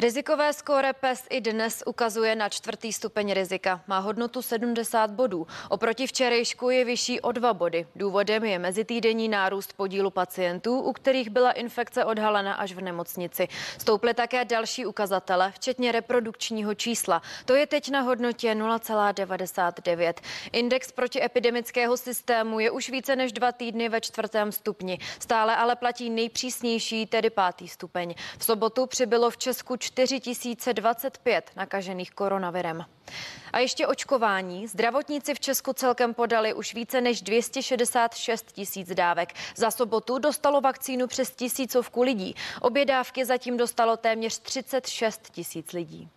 Rizikové skóre PES i dnes ukazuje na čtvrtý stupeň rizika. Má hodnotu 70 bodů. Oproti včerejšku je vyšší o dva body. Důvodem je mezitýdenní nárůst podílu pacientů, u kterých byla infekce odhalena až v nemocnici. Stouply také další ukazatele, včetně reprodukčního čísla. To je teď na hodnotě 0,99. Index protiepidemického systému je už více než dva týdny ve čtvrtém stupni. Stále ale platí nejpřísnější, tedy pátý stupeň. V sobotu přibylo v Česku 4025 nakažených koronavirem. A ještě očkování. Zdravotníci v Česku celkem podali už více než 266 tisíc dávek. Za sobotu dostalo vakcínu přes tisícovku lidí. Obě dávky zatím dostalo téměř 36 tisíc lidí.